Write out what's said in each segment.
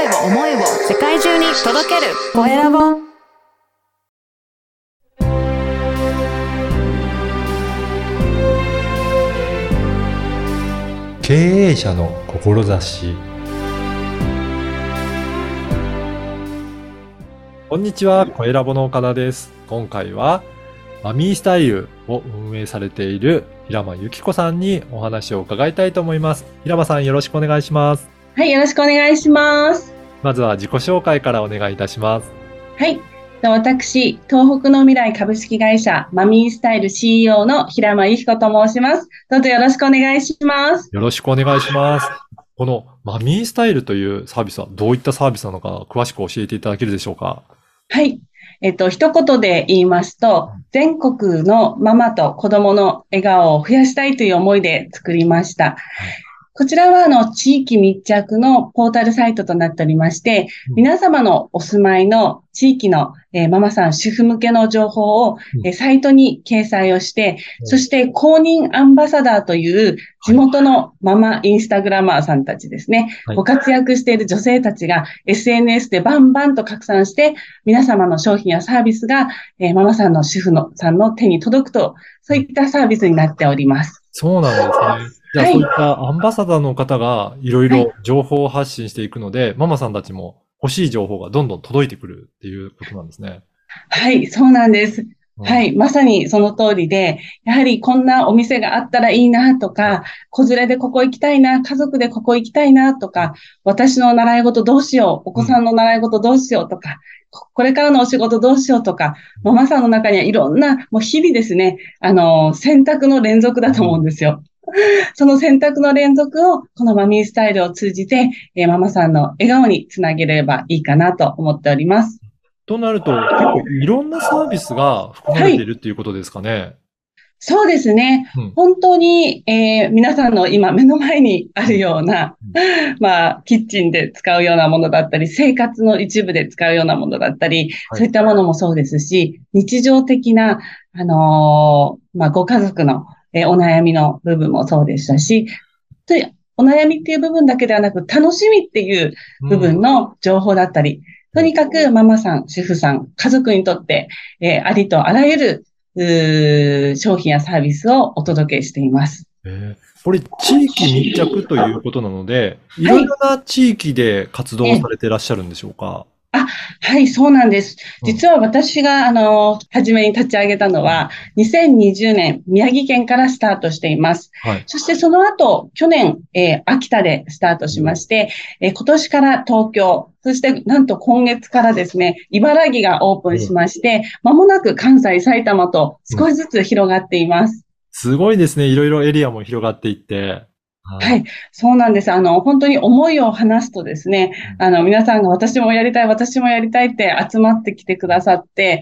声を思いを世界中に届けるコエラボ経営者の志こんにちは、コエラボの岡田です。今回は、マミースタイルを運営されている平間由紀子さんにお話を伺いたいと思います。平間さんよろしくお願いします。はい、よろしくお願いします。まずは自己紹介からお願いいたします。はい。私、東北の未来株式会社マミースタイル CEO の平間由紀子と申します。どうぞよろしくお願いします。よろしくお願いします。このマミースタイルというサービスはどういったサービスなのか詳しく教えていただけるでしょうか？はい。えっと、一言で言いますと、全国のママと子供の笑顔を増やしたいという思いで作りました。こちらは、あの、地域密着のポータルサイトとなっておりまして、うん。皆様のお住まいの地域の、えーママさん、主婦向けの情報を、うん。えーサイトに掲載をして、うん。そして公認アンバサダーという地元のママインスタグラマーさんたちですね、はい。ご活躍している女性たちが SNS でバンバンと拡散して、皆様の商品やサービスが、えーママさんの主婦のさんの手に届くと、そういったサービスになっております。そうなんですね。じゃあ、はいそういったアンバサダーの方がいろいろ情報を発信していくので、ママさんたちも欲しい情報がどんどん届いてくるっていうことなんですね。はい、そうなんです。うんはい、まさにその通りで、やはりこんなお店があったらいいなとか、子連れでここ行きたいな、家族でここ行きたいなとか、私の習い事どうしよう、お子さんの習い事どうしようとか、ここれからのお仕事どうしようとか、ママさんの中にはいろんな、もう日々ですね、あの、選択の連続だと思うんですよ。その選択の連続を、このマミースタイルを通じて、えーママさんの笑顔につなげればいいかなと思っております。となると、結構いろんなサービスが含まれているっていうことですかね？そうですね。うん本当に、えー皆さんの今目の前にあるような、まあ、キッチンで使うようなものだったり、生活の一部で使うようなものだったり、はいそういったものもそうですし、日常的な、あのーまあ、ご家族の、えーお悩みの部分もそうでしたし、とお悩みっていう部分だけではなく、楽しみっていう部分の情報だったり、とにかくママさん、主婦さん、家族にとって、えーありとあらゆる商品やサービスをお届けしています。えーこれ、地域密着ということなので、いろいろな地域で活動されていらっしゃるんでしょうか？はい、そうなんです。実は私が、あの、初めに立ち上げたのは、2020年、宮城県からスタートしています。はい。そしてその後、去年、えー秋田でスタートしまして、えー今年から東京、そしてなんと今月からですね、茨城がオープンしまして、まもなく関西、埼玉と少しずつ広がっています。すごいですね。いろいろエリアも広がっていって。ははい。そうなんです。あの、本当に思いを話すとですね、あの、皆さんが私もやりたい、私もやりたいって集まってきてくださって、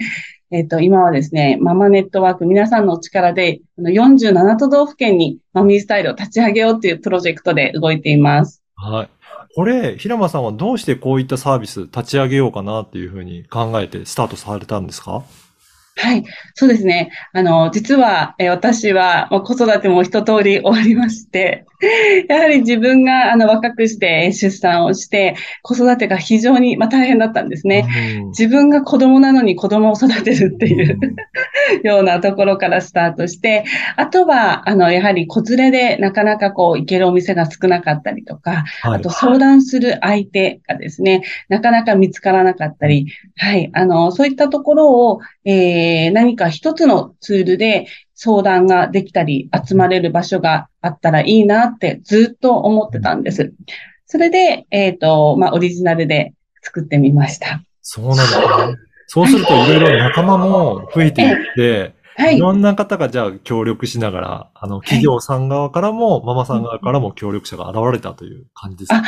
えっと、今はですね、ママネットワーク、皆さんのお力で、あの47都道府県にマミースタイルを立ち上げようっていうプロジェクトで動いています。はい。これ、平間さんはどうしてこういったサービス立ち上げようかなっていうふうに考えてスタートされたんですか？はい。そうですね。あの、実は、えー私は、まあ、子育ても一通り終わりまして、やはり自分が、あの、若くしてえー出産をして、子育てが非常に、まあ、大変だったんですね。うん。自分が子供なのに子供を育てるっていう ようなところからスタートして、あとは、あの、やはり子連れでなかなかこう、行けるお店が少なかったりとか、はい。あと相談する相手がですね、なかなか見つからなかったり、はい、あの、そういったところを、えー、何か一つのツールで相談ができたり、集まれる場所があったらいいなってずっと思ってたんです。それで、えっと、まあ、オリジナルで作ってみました。そうなんだね。そうするといろいろ仲間も増えていって、はいい。ろんな方がじゃあ協力しながら、あの、企業さん側からも、ママさん側からも協力者が現れたという感じですか？あ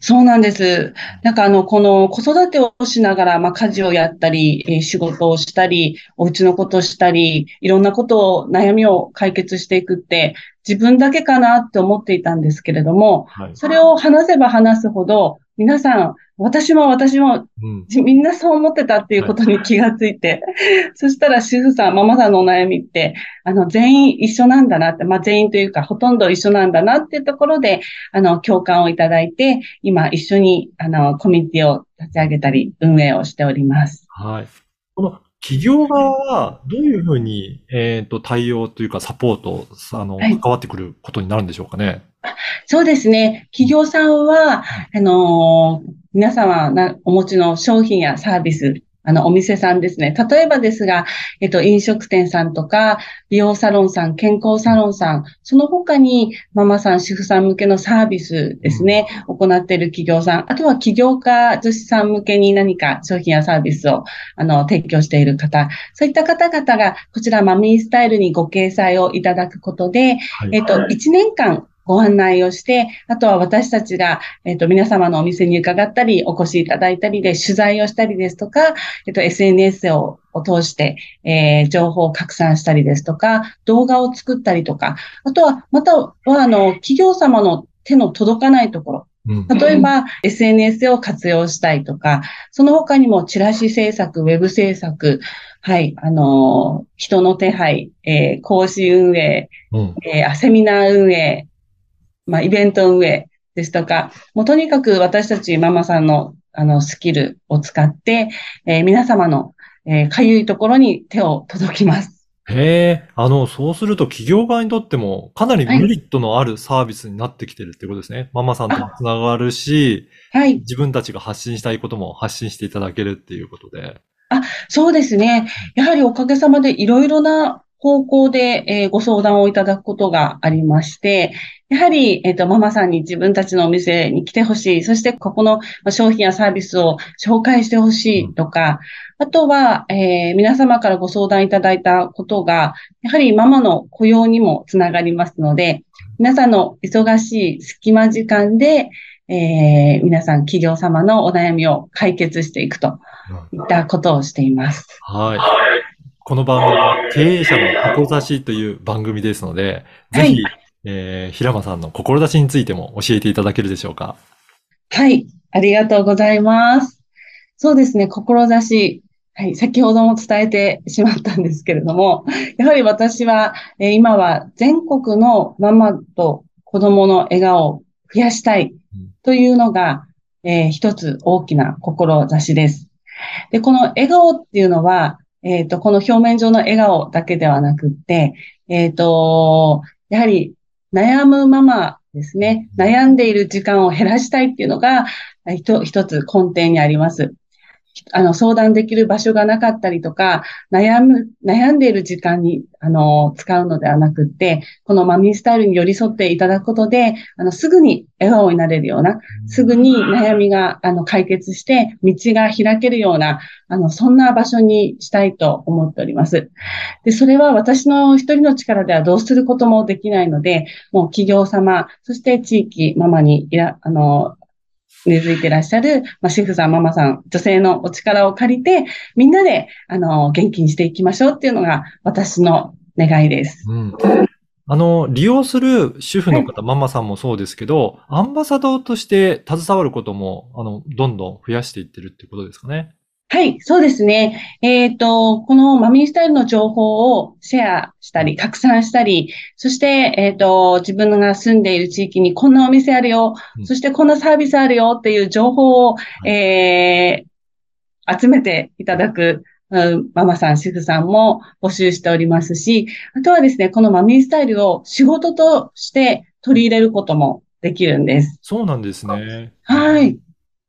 そうなんです。なんかあの、この子育てをしながら、まあ、家事をやったり、えー仕事をしたり、お家のことをしたり、いろんなことを、悩みを解決していくって、自分だけかなって思っていたんですけれども、はい。それを話せば話すほど、皆さん、私も私もうん。みんなそう思ってたっていうことに気がついて、そしたら主婦さん、ママさんのお悩みって、あの、全員一緒なんだなって、まあ、全員というか、ほとんど一緒なんだなっていうところで、あの、共感をいただいて、今一緒に、あの、コミュニティを立ち上げたり、運営をしております。はい。この企業側はどういうふうに、えっと、対応というかサポート、あの、はい関わってくることになるんでしょうかね？そうですね。企業さんは、あのー皆様なお持ちの商品やサービス、あの、お店さんですね。例えばですが、えっと、飲食店さんとか、美容サロンさん、健康サロンさん、その他にママさん、主婦さん向けのサービスですね、行っている企業さん、あとは起業家女子さん向けに何か商品やサービスを、あの、提供している方、そういった方々が、こちらマミースタイルにご掲載をいただくことで、はい。えっと、1年間ご案内をして、あとは私たちが、えっと、皆様のお店に伺ったり、お越しいただいたりで取材をしたりですとか、えっと、SNS をを通して、えー情報を拡散したりですとか、動画を作ったりとか、あとは、または、あの、企業様の手の届かないところ、うん。例えば、SNS を活用したいとか、その他にもチラシ制作、ウェブ制作、はい、あのー人の手配、えー講師運営、うん。えーあセミナー運営、まあ、イベント運営ですとか、もうとにかく私たちママさんの、あの、スキルを使って、えー皆様の、えーかゆいところに手を届きます。へえ、あの、そうすると企業側にとってもかなりメリットのあるサービスになってきてるってことですね。ママさんともつながるし、はい。自分たちが発信したいことも発信していただけるっていうことで。そうですね。やはりおかげさまでいろいろな方向で、えーご相談をいただくことがありまして、やはり、えっと、ママさんに自分たちのお店に来てほしい。そして、ここのまあ商品やサービスを紹介してほしいとか、あとは、えー皆様からご相談いただいたことが、やはりママの雇用にもつながりますので、皆さんの忙しい隙間時間で、えー皆さん企業様のお悩みを解決していくといったことをしています。はい。この番組は経営者の志という番組ですので、はいぜひ、えー、平間さんの志についても教えていただけるでしょうか。はい、ありがとうございます。そうですね、志。はい、先ほども伝えてしまったんですけれども、やはり私は、えー今は全国のママと子供の笑顔を増やしたいというのが、えー一つ大きな志です。で、この笑顔っていうのは、えっと、この表面上の笑顔だけではなくって、えっと、やはり悩むママですね。悩んでいる時間を減らしたいっていうのが、一つ根底にあります。あの、相談できる場所がなかったりとか、悩む、悩んでいる時間に、あの、使うのではなくって、このマミースタイルに寄り添っていただくことで、あの、すぐに笑顔になれるような、すぐに悩みが、あの、解決して、道が開けるような、あの、そんな場所にしたいと思っております。で、それは私の一人の力ではどうすることもできないので、もう企業様、そして地域ママにいら、あの、根付いていらっしゃる、まあ、主婦さん、ママさん、女性のお力を借りて、みんなで、あの、元気にしていきましょうっていうのが私の願いです。うん。あの、利用する主婦の方、ママさんもそうですけど、アンバサダーとして携わることも、あの、どんどん増やしていってるってことですかね。はい、そうですね。えっと、このマミースタイルの情報をシェアしたり、拡散したり、そして、えっと、自分が住んでいる地域にこんなお店あるよう、んそしてこんなサービスあるよっていう情報を、えー集めていただく、うんママさん、主婦さんも募集しておりますし、あとはですね、このマミースタイルを仕事として取り入れることもできるんです。そうなんですね。はい。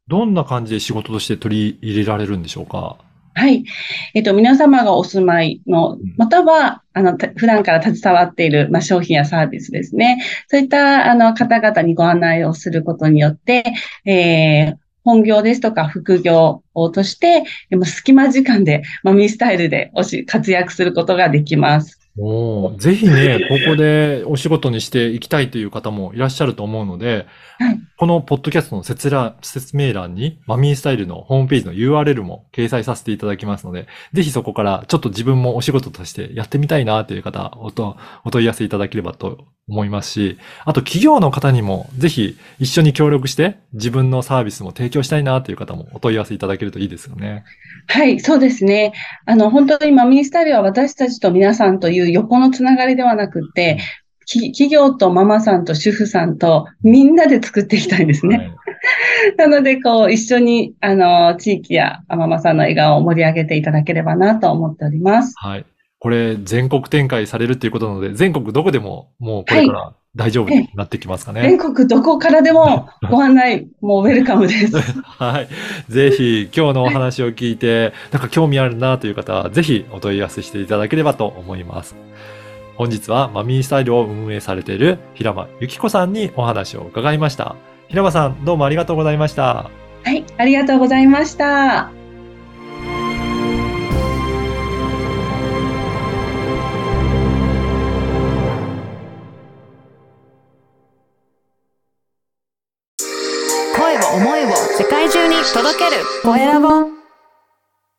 どんな感じで仕事として取り入れられるんでしょうか？はい。えっと、皆様がお住まいの、または、あの、た普段から携わっている、まあ、商品やサービスですね。そういった、あの、方々にご案内をすることによって、えー本業ですとか副業として、隙間時間でマミースタイルでおし活躍することができます。おー。ぜひね、ここでお仕事にしていきたいという方もいらっしゃると思うので、はい。このポッドキャストの説ら説明欄にマミースタイルのホームページの URL も掲載させていただきますので、ぜひそこからちょっと自分もお仕事としてやってみたいなという方、おとお問い合わせいただければと思いますし、あと企業の方にもぜひ一緒に協力して自分のサービスも提供したいなという方もお問い合わせいただけるといいですよね。はい、そうですね。あの、本当にマミースタイルは私たちと皆さんという横のつながりではなくって、き企業とママさんと主婦さんとみんなで作っていきたいんですね。はい なので、こう、一緒に、あの、地域やママさんの笑顔を盛り上げていただければなと思っております。はい。これ全国展開されるっていうことなので、全国どこでももうこれから大丈夫になってきますかね。全国どこからでも ご案内、もうウェルカムです。はい。ぜひ、今日のお話を聞いて、なんか興味あるなという方は、ぜひお問い合わせしていただければと思います。本日はマミースタイルを運営されている平間由紀子さんにお話を伺いました。平間さん、どうもありがとうございました。はい、ありがとうございました。届ける。コエラボ